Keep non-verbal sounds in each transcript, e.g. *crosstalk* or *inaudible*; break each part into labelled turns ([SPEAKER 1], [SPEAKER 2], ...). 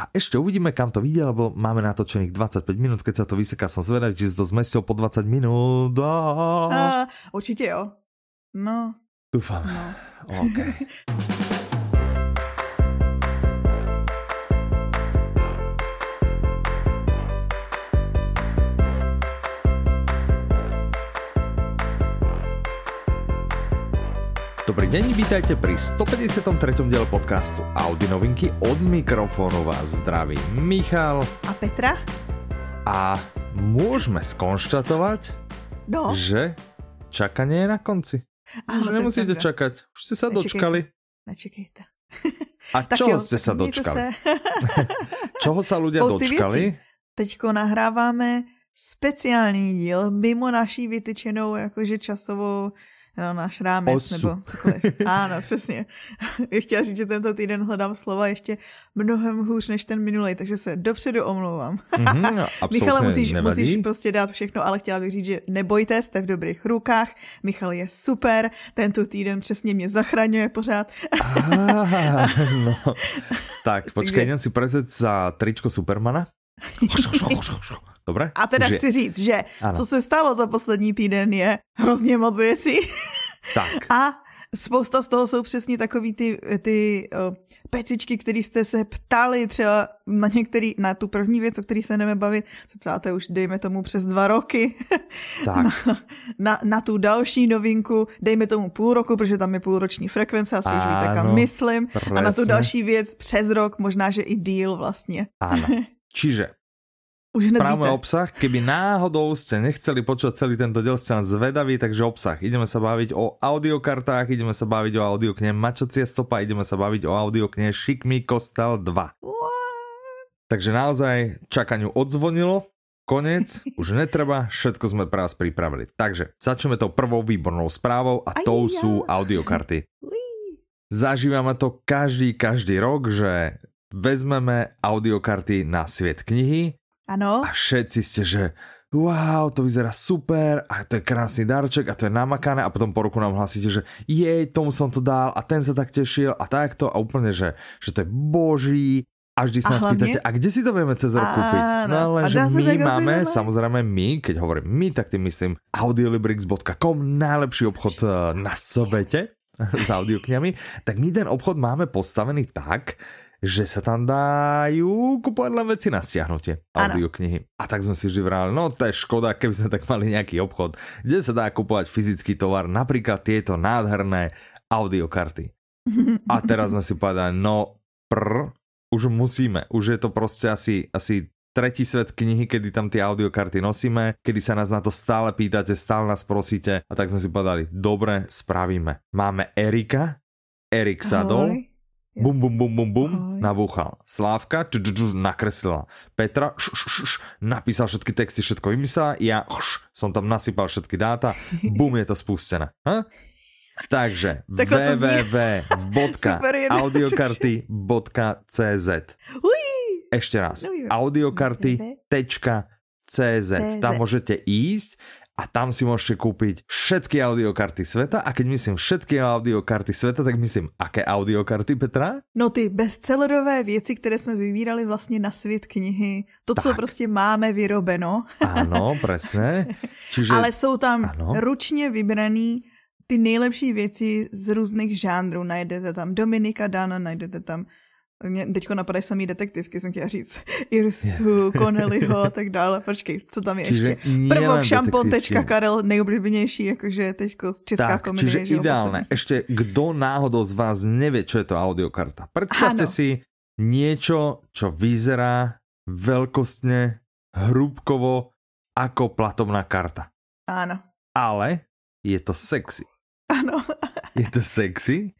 [SPEAKER 1] A ešte uvidíme, kam to vyjde, lebo máme natočených 25 minút, keď sa to vyseká, som zvedavý, či si to zmestil po 20 minút.
[SPEAKER 2] A, určitě jo. No.
[SPEAKER 1] Dúfam. No. OK. *laughs* Dobrý deň, vítajte pri 153. diele podcastu Audi novinky. Od mikrofónu vás zdraví Michal
[SPEAKER 2] a Petra.
[SPEAKER 1] A môžeme skonštatovať,
[SPEAKER 2] no.
[SPEAKER 1] že čakanie je na konci. Áno, že nemusíte čakať, už ste sa Nečekejte. dočkali.
[SPEAKER 2] Nečekejte.
[SPEAKER 1] A *laughs* čoho ste sa dočkali? *laughs* čoho sa ľudia Spousty dočkali?
[SPEAKER 2] Věcí. Teďko nahráváme speciální díl mimo naší vytyčenou jakože časovou no, náš rámec Osu. nebo cokoliv. Ano, přesně. *laughs* Já chtěla říct, že tento týden hledám slova ještě mnohem hůř než ten minulý, takže se dopředu omlouvám. *laughs*
[SPEAKER 1] Mm-hmm, Michale,
[SPEAKER 2] musíš, musíš prostě dát všechno, ale chtěla bych říct, že nebojte, jste v dobrých rukách. Michal je super, tento týden přesně mě zachraňuje pořád.
[SPEAKER 1] ah, *laughs* no. Tak, počkej, jdem si prezet za tričko Supermana. Dobre?
[SPEAKER 2] A teda Už chci říct, že ano. co se stalo za poslední týden je hrozně moc věcí.
[SPEAKER 1] Tak. *laughs*
[SPEAKER 2] A spousta z toho jsou přesně takový ty, ty uh, pecičky, které jste se ptali třeba na některý, na tu první věc, o který se jdeme bavit, se ptáte už dejme tomu přes dva roky. *laughs*
[SPEAKER 1] Tak.
[SPEAKER 2] Na, na, na tu další novinku dejme tomu půl roku, protože tam je půlroční frekvence, asi už víte, kam myslím. Presne. A na tu další věc přes rok, možná, že i díl vlastně.
[SPEAKER 1] Áno. *laughs* Čiže už správame obsah. Keby náhodou ste nechceli počuť celý tento diel, ste zvedaví, takže obsah. Ideme sa baviť o audiokartách, ideme sa baviť o audiokne Mačocie stopa, ideme sa baviť o audiokne Šikmi Kostel 2.
[SPEAKER 2] What?
[SPEAKER 1] Takže naozaj čakaniu odzvonilo, konec, *laughs* už netreba, všetko sme pre vás pripravili. Takže začneme tou prvou výbornou správou a tou ja. sú audiokarty. Zažívame to každý, každý rok, že vezmeme audiokarty na sviet knihy,
[SPEAKER 2] Ano.
[SPEAKER 1] A všetci ste, že wow, to vyzerá super a to je krásny darček a to je namakané a potom po roku nám hlasíte, že jej, tomu som to dal a ten sa tak tešil a takto a úplne, že, že to je boží. A vždy sa nás pýtate, a kde si to vieme cez rok kúpiť? No len, že my máme, samozrejme my, keď hovorím my, tak tým myslím audiolibrix.com, najlepší obchod eh, na svete *laughs* s audiokňami, tak my ten obchod máme postavený tak, že sa tam dajú kupovať len veci na stiahnutie audioknihy. A tak sme si vždy vrali, no to je škoda, keby sme tak mali nejaký obchod, kde sa dá kupovať fyzický tovar, napríklad tieto nádherné audiokarty. A teraz sme si povedali, no pr, už musíme, už je to proste asi, asi tretí svet knihy, kedy tam tie audiokarty nosíme, kedy sa nás na to stále pýtate, stále nás prosíte a tak sme si povedali, dobre, spravíme. Máme Erika, Erik Sadol, Ahoj. Bum, bum, bum, bum, bum, nabúchal. Slávka nakreslila. Petra š, š, š, napísal všetky texty, všetko vymyslel. Ja š, som tam nasypal všetky dáta. Bum, je to spustené. Ha? Takže www.audiokarty.cz *laughs* Ešte raz. audiokarty.cz Tam môžete ísť a tam si môžete kúpiť všetky audiokarty sveta a keď myslím všetky audiokarty sveta, tak myslím, aké audiokarty, Petra?
[SPEAKER 2] No ty bestsellerové věci, které jsme vybírali vlastně na svět knihy, to, tak. co prostě máme vyrobeno.
[SPEAKER 1] Áno, presne. *laughs*
[SPEAKER 2] Čiže... Ale jsou tam ano. ručně vybraný ty nejlepší věci z různých žánrů. Najdete tam Dominika Dana, najdete tam mě teďko napadají samý detektivky, jsem chtěla říct. *laughs* Irsu. Connellyho a tak dále. *laughs* Počkej, co tam je čiže ještě? Prvok šampon, tečka Karel, nejoblíbenější, jakože teďko česká tak, komedie.
[SPEAKER 1] Čiže ideálne. Ešte kdo náhodou z vás nevie, čo je to audiokarta. Predstavte ano. si niečo, čo vyzerá veľkostne, hrúbkovo ako platobná karta.
[SPEAKER 2] Áno.
[SPEAKER 1] Ale je to sexy.
[SPEAKER 2] Áno.
[SPEAKER 1] Je to sexy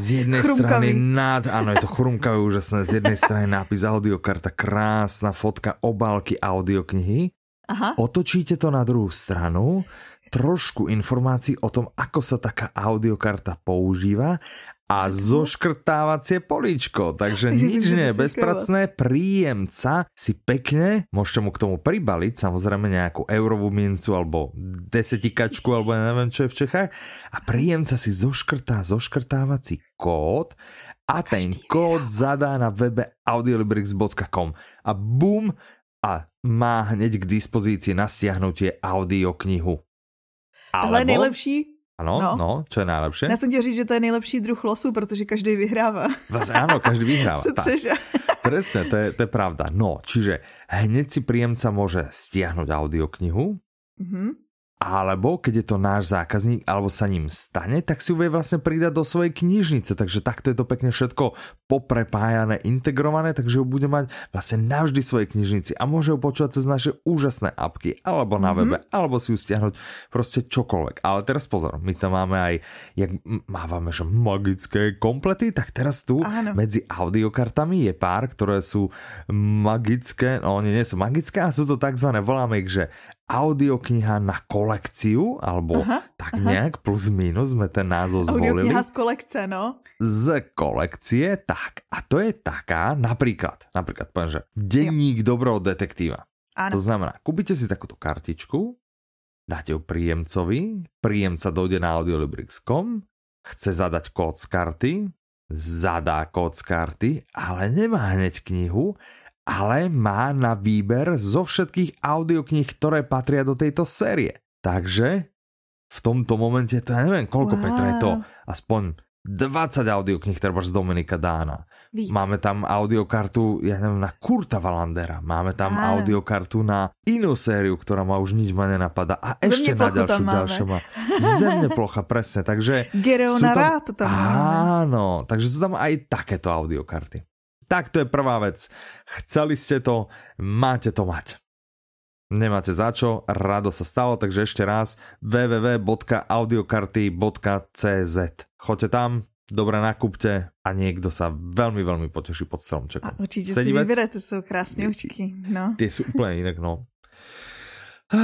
[SPEAKER 1] z jednej strany nad, áno, je to chrumkavé úžasné, z jednej strany nápis audiokarta, krásna fotka obálky audioknihy.
[SPEAKER 2] Aha.
[SPEAKER 1] Otočíte to na druhú stranu, trošku informácií o tom, ako sa taká audiokarta používa a zoškrtávacie políčko. Takže *laughs* nič nie bezpracné. Príjemca si pekne, môžete mu k tomu pribaliť samozrejme nejakú eurovú mincu alebo desetikačku alebo ja neviem čo je v Čechách a príjemca si zoškrtá zoškrtávací kód a ten kód zadá na webe audiolibrix.com a bum a má hneď k dispozícii na stiahnutie audioknihu.
[SPEAKER 2] Tohle je nejlepší
[SPEAKER 1] ano, no. no, čo je najlepšie?
[SPEAKER 2] Já jsem chtěl říct, že to je nejlepší druh losu, protože každý vyhrává.
[SPEAKER 1] Vlastně ano, každý vyhrává. *laughs* Presne, to je, to je pravda. No, čiže hneď si príjemca môže stiahnuť audioknihu, mm-hmm alebo keď je to náš zákazník, alebo sa ním stane, tak si ju vie vlastne pridať do svojej knižnice, takže takto je to pekne všetko poprepájané, integrované, takže ju bude mať vlastne navždy svoje knižnici a môže ju počúvať cez naše úžasné apky, alebo na webe, mm-hmm. alebo si ju stiahnuť proste čokoľvek. Ale teraz pozor, my tam máme aj, jak mávame, že magické komplety, tak teraz tu Áno. medzi audiokartami je pár, ktoré sú magické, no oni nie sú magické, a sú to takzvané, voláme ich, že audiokniha na kolekciu, alebo aha, tak aha. nejak plus minus sme ten názov zvolili.
[SPEAKER 2] Audiokniha z kolekce, no.
[SPEAKER 1] Z kolekcie, tak. A to je taká, napríklad, napríklad poviem, že denník dobrého detektíva. Áno. To znamená, kúpite si takúto kartičku, dáte ju príjemcovi, príjemca dojde na audiolibrix.com, chce zadať kód z karty, zadá kód z karty, ale nemá hneď knihu ale má na výber zo všetkých audiokníh, ktoré patria do tejto série. Takže v tomto momente, to ja neviem, koľko wow. Petra je to, aspoň 20 audiokníh treba z Dominika Dána. Víc. Máme tam audiokartu, ja neviem, na Kurta Valandera. Máme tam Áno. audiokartu na inú sériu, ktorá ma už nič ma nenapadá. A ešte na ďalšiu, ďalšiu má. Zemne plocha, presne. Takže
[SPEAKER 2] sú tam, to tam
[SPEAKER 1] Áno, takže sú tam aj takéto audiokarty. Tak to je prvá vec. Chceli ste to, máte to mať. Nemáte za čo, rado sa stalo, takže ešte raz www.audiokarty.cz Choďte tam, dobre nakúpte a niekto sa veľmi, veľmi poteší pod stromčekom.
[SPEAKER 2] A určite Sedí si vyberete, sú krásne očky. No.
[SPEAKER 1] Tie sú úplne inak, no. *sighs*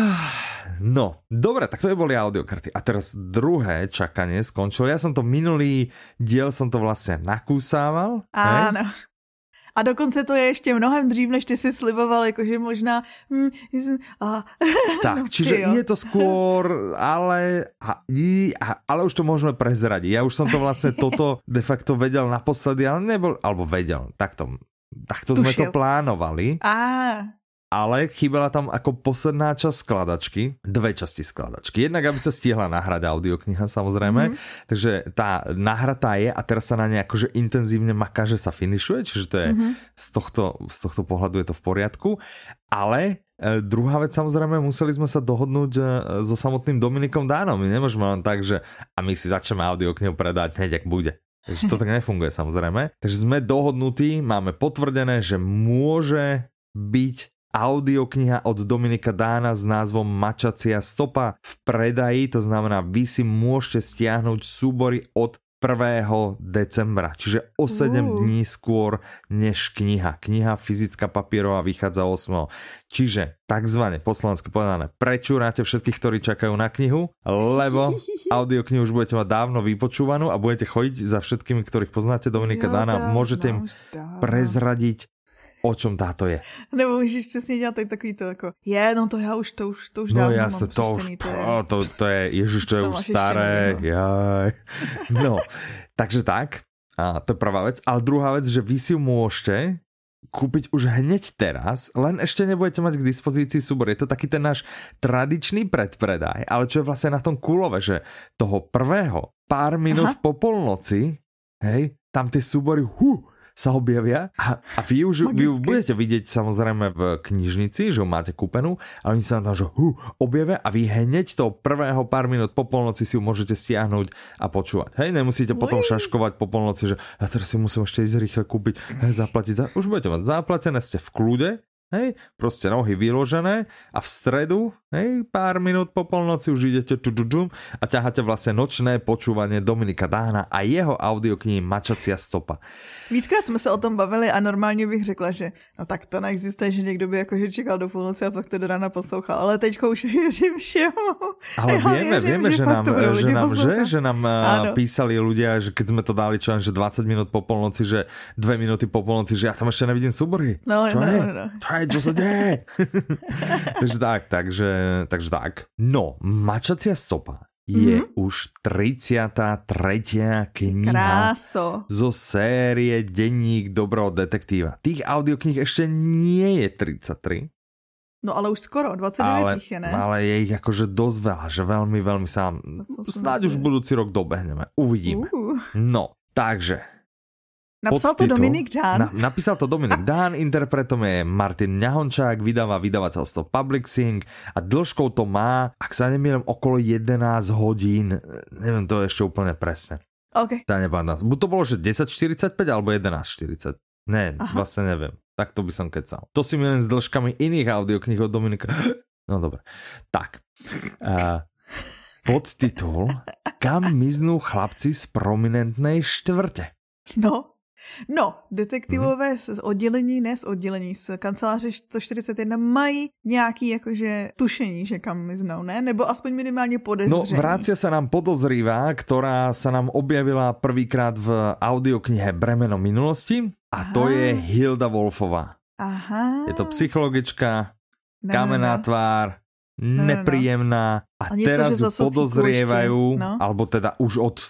[SPEAKER 1] No, dobre, tak to by boli audiokarty. A teraz druhé čakanie skončilo. Ja som to minulý diel som to vlastne nakúsával.
[SPEAKER 2] Áno. Hej? A dokonce to je ještě mnohem dřív, než ty si sliboval, jakože možná... Hm, a, *laughs*
[SPEAKER 1] tak, no, čiže je to skôr, ale, a, a, ale už to môžeme prezradiť. Ja už som to vlastne *laughs* toto de facto vedel naposledy, ale nebol, alebo vedel, takto, takto sme to plánovali.
[SPEAKER 2] Á
[SPEAKER 1] ale chýbala tam ako posledná časť skladačky, dve časti skladačky. Jednak, aby sa stihla nahrať audiokniha samozrejme, mm-hmm. takže tá nahratá je a teraz sa na ne akože intenzívne maká, že sa finišuje, čiže to je mm-hmm. z, tohto, z tohto pohľadu je to v poriadku, ale e, druhá vec samozrejme, museli sme sa dohodnúť e, so samotným Dominikom Dánom, my nemôžeme len tak, že a my si začneme audioknihu predať hneď, ak bude. Takže to tak nefunguje samozrejme. Takže sme dohodnutí, máme potvrdené, že môže byť audiokniha od Dominika Dána s názvom Mačacia stopa v predaji, to znamená, vy si môžete stiahnuť súbory od 1. decembra, čiže o 7 uh. dní skôr než kniha. Kniha fyzická papierová vychádza 8. Čiže takzvané poslansky povedané, prečúrate všetkých, ktorí čakajú na knihu, lebo *laughs* audioknihu už budete mať dávno vypočúvanú a budete chodiť za všetkými, ktorých poznáte Dominika jo, Dána. Môžete im prezradiť o čom táto je.
[SPEAKER 2] Nebo můžeš přesně dělat tak takový to jako, je, no to já už, to už, to už
[SPEAKER 1] No jasne, to už, to je, to, to je, ježiš, to je už staré, no. jaj. *laughs* No, takže tak, a to je prvá vec. Ale druhá vec, že vy si ju môžete kúpiť už hneď teraz, len ešte nebudete mať k dispozícii súbor. Je to taký ten náš tradičný predpredaj, ale čo je vlastne na tom kúlové, že toho prvého pár minút Aha. po polnoci, hej, tam tie súbory, huh, sa objavia a, a vy, už, vy budete vidieť samozrejme v knižnici, že ho máte kúpenú, ale oni sa tam, že hu, objavia a vy hneď to prvého pár minút po polnoci si ju môžete stiahnuť a počúvať. Hej, nemusíte Uj. potom šaškovať po polnoci, že ja teraz si musím ešte ísť rýchle kúpiť, zaplatiť. Za... Už budete mať zaplatené, ste v kľude, Hej, proste nohy vyložené a v stredu, hej, pár minút po polnoci už idete čudžum a ťaháte vlastne nočné počúvanie Dominika Dána a jeho audioknihy Mačacia stopa.
[SPEAKER 2] Víckrát jsme se o tom bavili a normálně bych řekla, že no tak to neexistuje, že někdo by jakože čekal do půlnoci a pak to do rána poslouchal, ale teďko už *laughs* věřím všemu.
[SPEAKER 1] Ale ja vieme, věřím, vieme, že, že nám, že nám, že, že nám Áno. písali ľudia, že keď sme to dali čo že 20 minút po polnoci, že 2 minúty po polnoci, že ja tam ešte nevidím súbory.
[SPEAKER 2] No, čo no, je? no, no.
[SPEAKER 1] Čo je, čo sa deje? *laughs* takže tak, takže, takže tak. No, mačacia stopa je mm-hmm. už 33. kniha
[SPEAKER 2] Kráso.
[SPEAKER 1] zo série Denník dobrého detektíva. Tých audiokníh ešte nie je 33.
[SPEAKER 2] No ale už skoro, 29
[SPEAKER 1] ale,
[SPEAKER 2] je, ne?
[SPEAKER 1] Ale je ich akože dosť veľa, že veľmi, veľmi sám. Snáď už budúci rok dobehneme. Uvidíme. Uh. No, takže
[SPEAKER 2] Napsal to Dominik Dán. Na,
[SPEAKER 1] napísal to Dominik *laughs* Dán, interpretom je Martin Ňahončák, vydáva vydavateľstvo Publixing a dĺžkou to má, ak sa nemýlim, okolo 11 hodín. Neviem to ešte úplne presne.
[SPEAKER 2] OK.
[SPEAKER 1] Tá nepamätám. Buď to bolo, že 10.45 alebo 11.40. Ne, Aha. vlastne neviem. Tak to by som kecal. To si milím s dĺžkami iných audiokníh od Dominika. *laughs* No dobre. Tak. Uh, podtitul Kam miznú chlapci z prominentnej štvrte?
[SPEAKER 2] No, No, detektivové mm. z oddělení, ne z oddělení, z kanceláře 141 mají nějaký jakože tušení, že kam miznou, ne? Nebo aspoň minimálně podezření.
[SPEAKER 1] No, vrácia sa nám podozrivá, ktorá sa nám objavila prvýkrát v audioknihe Bremeno minulosti a Aha. to je Hilda Wolfová.
[SPEAKER 2] Aha.
[SPEAKER 1] Je to psychologička, no, kamená no, no. tvár, no, no, no. Nepríjemná a, a niečo, teraz ju podozrievajú, no? alebo teda už od uh,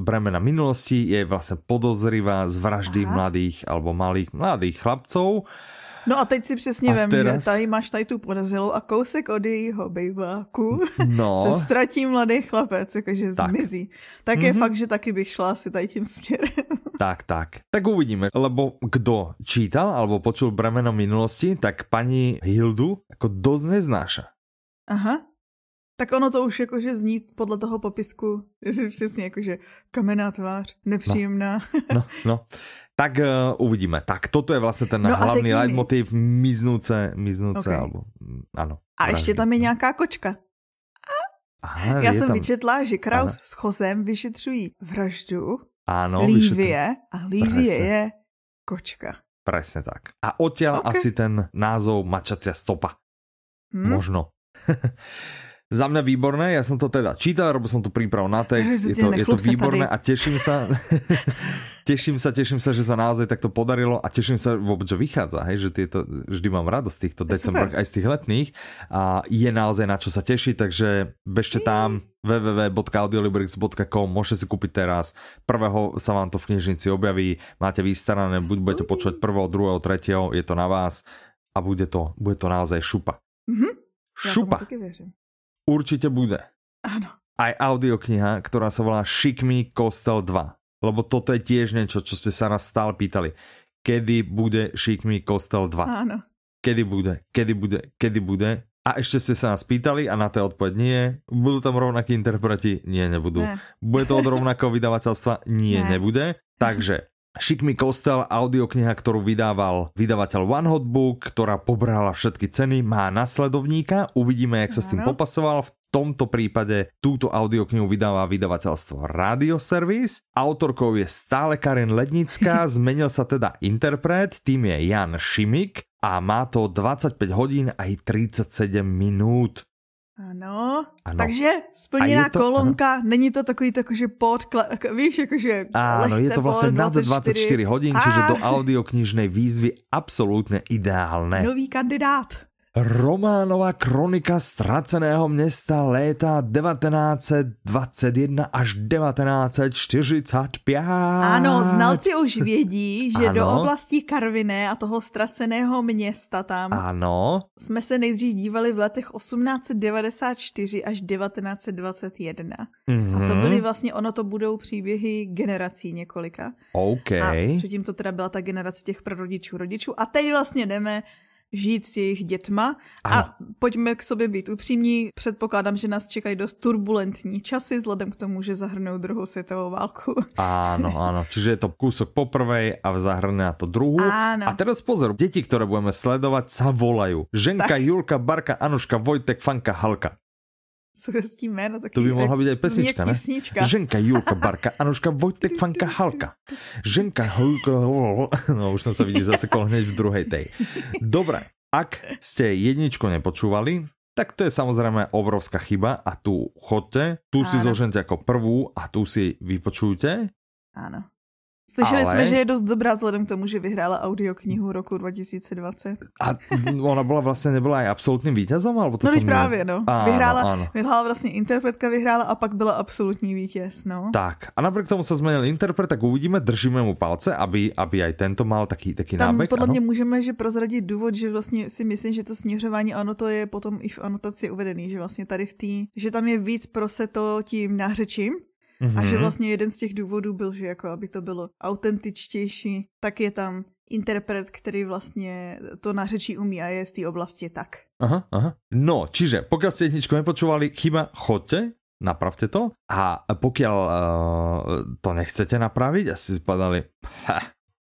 [SPEAKER 1] bremena minulosti je vlastne podozrivá z vraždy Aha. mladých alebo malých mladých chlapcov.
[SPEAKER 2] No a teď si přesně vím, teraz... že tady máš tady tu podezřelou a kousek od jejího bejváku no. *laughs* se ztratí mladý chlapec, jakože tak. zmizí. Tak mm-hmm. je mhm. fakt, že taky bych šla asi tady tím směrem. *laughs*
[SPEAKER 1] Tak, tak. Tak uvidíme, lebo kdo čítal alebo počul bremeno minulosti, tak pani Hildu ako dosť neznáša.
[SPEAKER 2] Aha. Tak ono to už jakože zní podle toho popisku, *laughs* že přesně jakože kamená tvář, nepříjemná.
[SPEAKER 1] No, no, no. Tak uh, uvidíme. Tak toto je vlastně ten no hlavní leitmotiv miznúce, miznúce, okay. alebo, ano.
[SPEAKER 2] A ještě tam je nějaká kočka. Aha, Já jsem tam... vyčetla, že Kraus ano. s Chozem vyšetřují vraždu
[SPEAKER 1] Ano,
[SPEAKER 2] Lívie a Lívie je kočka.
[SPEAKER 1] Presne tak. A odtiaľ okay. asi ten názov Mačacia stopa. Hmm? Možno. *laughs* Za mňa výborné, ja som to teda čítal, robil som tu prípravu na text, je to, je to výborné a teším sa, *laughs* teším sa, teším sa, že sa naozaj takto podarilo a teším sa vôbec, že vychádza, hej, že tieto, vždy mám radosť z týchto decembrách aj z tých letných a je naozaj na čo sa tešiť, takže bežte tam www.audiolibrix.com, môžete si kúpiť teraz, prvého sa vám to v knižnici objaví, máte vystarané, buď budete počuť prvého, druhého, tretieho, je to na vás a bude to, bude to naozaj šupa.
[SPEAKER 2] Mm-hmm.
[SPEAKER 1] Šupa.
[SPEAKER 2] Ja
[SPEAKER 1] Určite bude.
[SPEAKER 2] Áno.
[SPEAKER 1] Aj audiokniha, ktorá sa volá Šikmi Kostel 2. Lebo toto je tiež niečo, čo ste sa nás stále pýtali. Kedy bude Šikmi Kostel 2?
[SPEAKER 2] Áno.
[SPEAKER 1] Kedy bude, kedy bude, kedy bude. A ešte ste sa nás pýtali a na to odpoveď nie. Budú tam rovnakí interpreti? Nie, nebudú. Ne. Bude to od rovnakého vydavateľstva? Nie, ne. nebude. Takže Šikmi Kostel, audiokniha, ktorú vydával vydavateľ One Hot Book, ktorá pobrala všetky ceny, má nasledovníka. Uvidíme, jak sa s tým popasoval. V tomto prípade túto audioknihu vydáva vydavateľstvo Radio Service. Autorkou je stále Karen Lednická, *laughs* zmenil sa teda interpret, tým je Jan Šimik a má to 25 hodín aj 37 minút.
[SPEAKER 2] Ano, ano. takže splněná to, kolonka, ano. není to takový že pod, víš, jakože
[SPEAKER 1] Áno, je to vlastně nad 24, 24 hodín, čiže do audioknižnej výzvy absolútne ideálne.
[SPEAKER 2] Nový kandidát.
[SPEAKER 1] Románová kronika ztraceného města léta 1921 až 1945.
[SPEAKER 2] Ano, znalci už vědí, že ano. do oblasti Karviné a toho ztraceného města tam
[SPEAKER 1] ano.
[SPEAKER 2] jsme se nejdřív dívali v letech 1894 až 1921. Mm-hmm. A to mhm. byly vlastně, ono to budou příběhy generací několika.
[SPEAKER 1] OK.
[SPEAKER 2] A předtím to teda byla ta generace těch prarodičů, rodičů. A teď vlastně jdeme žít s jejich dětma. Ano. A pojďme k sobě být upřímní. Předpokládám, že nás čekají dost turbulentní časy, vzhledem k tomu, že zahrnou druhou světovou válku.
[SPEAKER 1] Áno, áno. Čiže je to kúsok po prvej a zahrne to druhú.
[SPEAKER 2] Áno.
[SPEAKER 1] A teraz pozor, deti, ktoré budeme sledovať, sa volajú. Ženka, tak. Julka, Barka, Anuška, Vojtek, Fanka, Halka
[SPEAKER 2] hezký jméno. Taky,
[SPEAKER 1] to by mohla byť aj pesnička, ne?
[SPEAKER 2] Písnička.
[SPEAKER 1] Ženka, Julka, Barka, Anuška, Vojtek, Fanka, Halka. Ženka, Hulka, no už som sa vidíš zase hneď v druhej tej. Dobre, ak ste jedničko nepočúvali, tak to je samozrejme obrovská chyba a tu chodte, tu Áno. si zožente ako prvú a tu si vypočujte.
[SPEAKER 2] Áno. Slyšeli ale... jsme, že je dost dobrá vzhledem k tomu, že vyhrála audioknihu roku 2020.
[SPEAKER 1] A ona byla vlastně, nebyla aj absolutním vítězem? Alebo to
[SPEAKER 2] no som právě, no. Áno, vyhrála, áno. vyhrála vlastně interpretka, vyhrála a pak byla absolutní vítěz, no.
[SPEAKER 1] Tak, a napriek tomu se zmenil interpret, tak uvidíme, držíme mu palce, aby, aby aj tento mal taký, taký
[SPEAKER 2] Tam
[SPEAKER 1] nábeh.
[SPEAKER 2] podle ano? mě můžeme že prozradit důvod, že vlastně si myslím, že to směřování, ano, to je potom i v anotaci uvedený, že vlastně tady v té, že tam je víc proseto tím nářečím, Mm-hmm. A že mhm. vlastně jeden z těch důvodů byl, že jako aby to bylo autentičtější, tak je tam interpret, který vlastně to nařečí umí a je z té oblasti tak.
[SPEAKER 1] Aha, aha. No, čiže pokiaľ ste jedničku nepočúvali, chyba, chodte, napravte to. A pokiaľ uh, to nechcete napraviť a si povedali,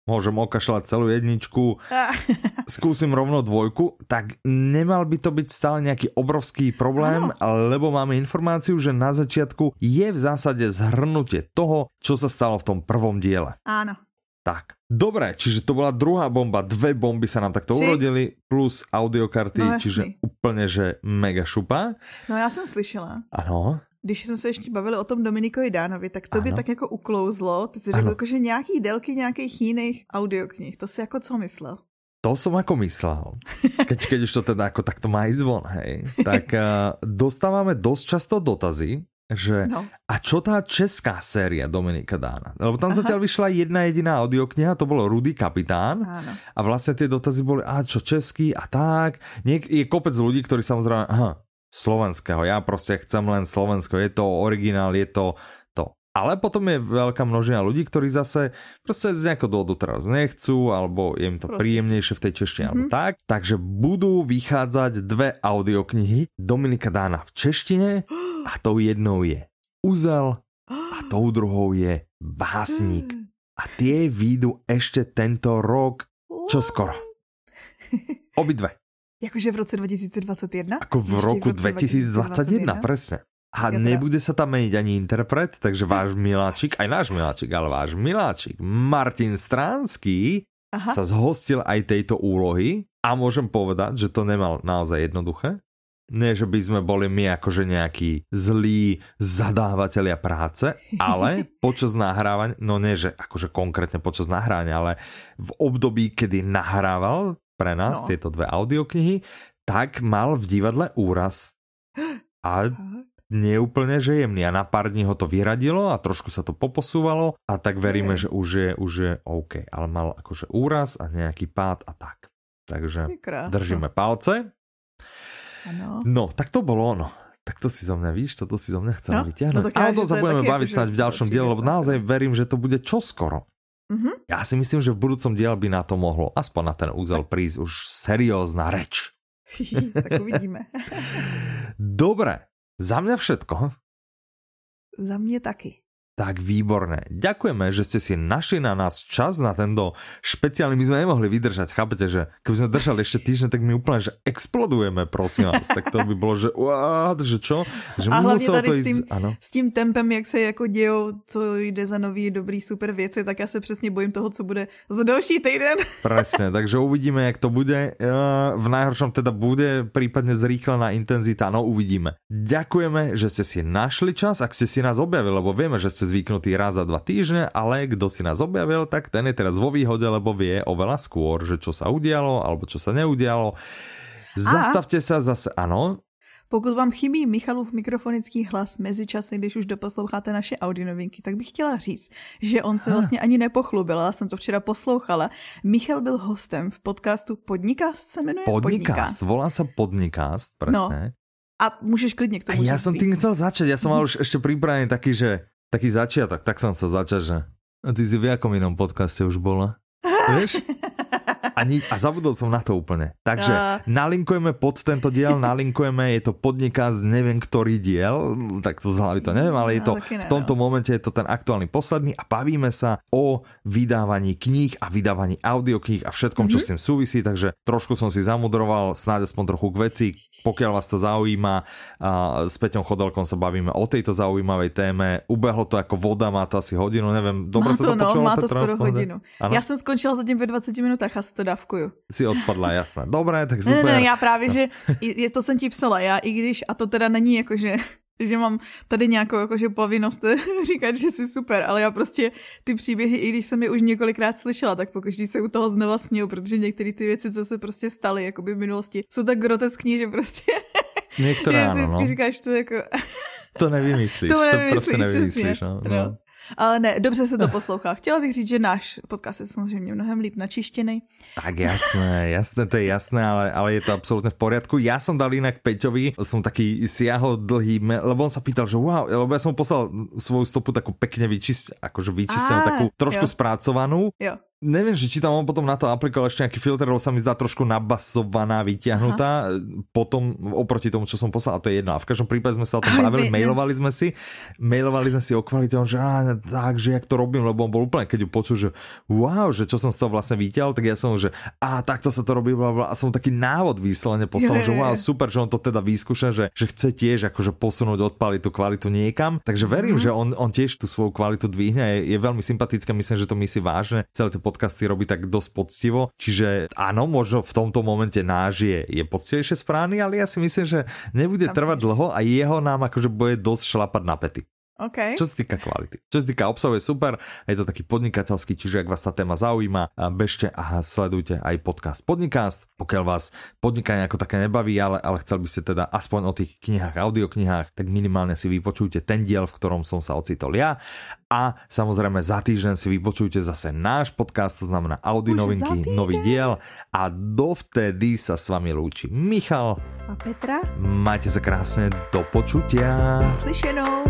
[SPEAKER 1] môžem okašľať celú jedničku, *laughs* skúsim rovno dvojku, tak nemal by to byť stále nejaký obrovský problém, ano. lebo máme informáciu, že na začiatku je v zásade zhrnutie toho, čo sa stalo v tom prvom diele.
[SPEAKER 2] Áno.
[SPEAKER 1] Tak. Dobre, čiže to bola druhá bomba, dve bomby sa nám takto Či? urodili, plus audiokarty, no, čiže úplne, že mega šupa.
[SPEAKER 2] No já jsem slyšela.
[SPEAKER 1] Ano
[SPEAKER 2] když jsme se ještě bavili o tom Dominikovi Dánovi, tak to by tak jako uklouzlo. Ty si řekl, jako, že nějaký délky nějakých jiných audioknih. To si jako co myslel?
[SPEAKER 1] To som ako myslel. *laughs* Keď, keď už to teda ako takto má ísť von, hej. Tak uh, dostávame dosť často dotazy, že no. a čo tá česká séria Dominika Dána? Lebo tam Aha. zatiaľ vyšla jedna jediná audiokniha, to bolo Rudy Kapitán Áno. a vlastne tie dotazy boli, a čo český a tak. Niek- je kopec ľudí, ktorí samozrejme, aha, slovenského. Ja proste chcem len Slovensko. Je to originál, je to to. Ale potom je veľká množina ľudí, ktorí zase proste z nejakého dôvodu teraz nechcú, alebo je im to proste. príjemnejšie v tej češtine, mm-hmm. alebo mhm. tak. Takže budú vychádzať dve audioknihy Dominika Dána v češtine a tou jednou je Uzel a tou druhou je Básnik. A tie výjdu ešte tento rok, čo skoro. *laughs* Obidve.
[SPEAKER 2] Jakože v roce 2021?
[SPEAKER 1] Ako v roku v 2021, 2021, presne. A ja teda... nebude sa tam meniť ani interpret, takže váš miláčik, aj náš miláčik, ale váš miláčik Martin Stránsky Aha. sa zhostil aj tejto úlohy a môžem povedať, že to nemal naozaj jednoduché. Nie, že by sme boli my akože nejakí zlí zadávateľia práce, ale *laughs* počas nahrávania, no nie, že akože konkrétne počas nahrávania, ale v období, kedy nahrával pre nás no. tieto dve audioknihy, tak mal v divadle úraz. *gasps* A nie úplne, že jemný. A na pár dní ho to vyradilo a trošku sa to poposúvalo a tak veríme, že už je, už je OK. Ale mal akože úraz a nejaký pád a tak. Takže držíme palce.
[SPEAKER 2] Ano.
[SPEAKER 1] No, tak to bolo ono. Tak to si zo mňa, víš, toto si zo mňa chcel no, vyťahnuť. No, Ale to sa budeme baviť sa v ďalšom diele, lebo naozaj verím, že to bude čoskoro. Mm-hmm. Ja si myslím, že v budúcom diel by na to mohlo aspoň na ten úzel prísť už seriózna reč. *laughs*
[SPEAKER 2] tak uvidíme.
[SPEAKER 1] Dobre, za mňa všetko.
[SPEAKER 2] Za mňa taky.
[SPEAKER 1] Tak výborné. Ďakujeme, že ste si našli na nás čas na tento špeciálny. My sme nemohli vydržať, chápete, že keby sme držali ešte týždeň, tak my úplne, že explodujeme, prosím vás. tak to by bolo, že what, že čo? Že
[SPEAKER 2] A hlavně tady to s, tím, ano. s tím tempem, jak se jako dějou, co jde za nový, dobrý, super věci, tak já se přesně bojím toho, co bude za další týden. *laughs*
[SPEAKER 1] Presne, takže uvidíme, jak to bude. V najhoršom teda bude prípadne zrýchlená intenzita, no uvidíme. Ďakujeme, že ste si našli čas, ak ste si nás objavili, lebo vieme, že ste zvyknutý raz za dva týždne, ale kto si nás objavil, tak ten je teraz vo výhode, lebo vie oveľa skôr, že čo sa udialo alebo čo sa neudialo. Zastavte sa zase, ano.
[SPEAKER 2] Pokud vám chybí Michalův mikrofonický hlas mezi časy, když už doposloucháte naše audionovinky, tak bych chtěla říct, že on se vlastně ani nepochlubil. Já jsem to včera poslouchala. Michal byl hostem v podcastu Podnikast se jmenuje?
[SPEAKER 1] Podnikast, Podnikast. volá sa Podnikast, presne. No.
[SPEAKER 2] A můžeš klidně k tomu
[SPEAKER 1] A ja som tým chcel začať, ja som mal už ešte pripravený taký, že taký začiatok, tak som sa začať, že a ty si v jakom inom podcaste už bola? *laughs* Vieš? A, ni- a zabudol som na to úplne. Takže a... nalinkujeme pod tento diel, nalinkujeme, je to z neviem ktorý diel, tak to z hlavy to neviem, ale je to, v tomto momente je to ten aktuálny posledný a bavíme sa o vydávaní kníh a vydávaní audiokníh a všetkom, čo mm-hmm. s tým súvisí, takže trošku som si zamudroval, snáď aspoň trochu k veci, pokiaľ vás to zaujíma, s Peťom Chodelkom sa bavíme o tejto zaujímavej téme, ubehlo to ako voda, má to asi hodinu, neviem, dobre má
[SPEAKER 2] to,
[SPEAKER 1] sa to
[SPEAKER 2] no, počulo, má to skoro hodinu. Ano? Ja som skončila zatím ve 20 minútach a to dávkuju.
[SPEAKER 1] Si odpadla, jasné. Dobré, tak *laughs* super.
[SPEAKER 2] Ne, ne, já právě, no. že je, to jsem ti psala, já i když, a to teda není jako, že že mám tady nějakou jakože povinnost *laughs* říkat, že jsi super, ale já prostě ty příběhy, i když jsem je už několikrát slyšela, tak pokaždý se u toho znova směju, protože některé ty věci, co se prostě staly jakoby v minulosti, jsou tak groteskní, že prostě
[SPEAKER 1] Některé *laughs* ano, no.
[SPEAKER 2] říkáš to jako...
[SPEAKER 1] To nevymyslíš, to, nevymyslíš, to prostě nevymyslíš, no. no. no.
[SPEAKER 2] Ale ne, dobře se to poslouchá. Chtěla bych říct, že náš podcast je samozřejmě mnohem líp načištěný.
[SPEAKER 1] Tak jasné, jasné, to je jasné, ale, ale je to absolútne v poriadku. Ja som dal inak Peťovi, som taký siaho dlhý, lebo on sa pýtal, že wow, lebo ja som poslal svoju stopu takú pekne vyčist, akože vyčistenú, takú trošku jo. spracovanú.
[SPEAKER 2] Jo.
[SPEAKER 1] Neviem, že či tam on potom na to aplikoval ešte nejaký filter, lebo sa mi zdá trošku nabasovaná, vyťahnutá, Aha. potom oproti tomu, čo som poslal, a to je jedno. A v každom prípade sme sa o tom bavili, mailovali sme si, mailovali sme si o kvalite, že á, tak, že jak to robím, lebo on bol úplne, keď ju počul, že wow, že čo som z toho vlastne vyťahol, tak ja som, že a takto sa to robí, bla, bla, a som taký návod výsledne poslal, je, že wow, super, že on to teda vyskúša, že, že chce tiež akože posunúť, odpaliť tú kvalitu niekam. Takže verím, mm. že on, on tiež tú svoju kvalitu dvihne, je, je veľmi sympatické, myslím, že to myslí vážne, celé tie podcasty robí tak dosť poctivo. Čiže áno, možno v tomto momente náš je, je poctivejšie správny, ale ja si myslím, že nebude trvať dlho a jeho nám akože bude dosť šlapať na pety.
[SPEAKER 2] Okay.
[SPEAKER 1] Čo sa týka kvality. Čo sa týka obsahu je super, je to taký podnikateľský, čiže ak vás tá téma zaujíma, bežte a sledujte aj podcast Podnikast. Pokiaľ vás podnikanie ako také nebaví, ale, ale chcel by ste teda aspoň o tých knihách, audioknihách, tak minimálne si vypočujte ten diel, v ktorom som sa ocitol ja. A samozrejme za týždeň si vypočujte zase náš podcast, to znamená Audi Už novinky, nový diel. A dovtedy sa s vami lúči Michal
[SPEAKER 2] a Petra.
[SPEAKER 1] Majte sa krásne, do počutia.
[SPEAKER 2] Slyšenou.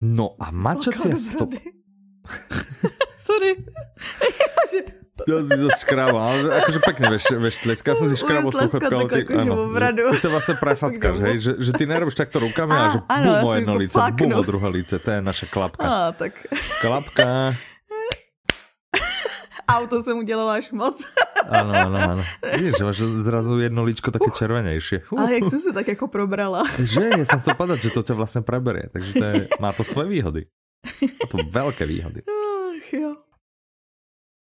[SPEAKER 1] No a mačacia stop... *laughs*
[SPEAKER 2] Sorry. *laughs*
[SPEAKER 1] Ja si sa škrabal, ale akože pekne vieš, vieš tleskal som si škrabal sluchatko, ale ty, áno, ty sa vlastne prefackáš, *laughs* hej, že, že ty nerobíš takto rukami, a, že bum o jedno líce, bum o druhé líce, to je naša klapka.
[SPEAKER 2] Á, tak.
[SPEAKER 1] Klapka.
[SPEAKER 2] Auto som udělala až moc.
[SPEAKER 1] Áno, áno, áno. Vidíš, že máš zrazu jedno líčko také červenejšie.
[SPEAKER 2] Uh, ale jak som sa tak ako probrala.
[SPEAKER 1] Že, ja som chcel povedať, že to ťa vlastne preberie, takže to je, má to svoje výhody. Má to veľké výhody.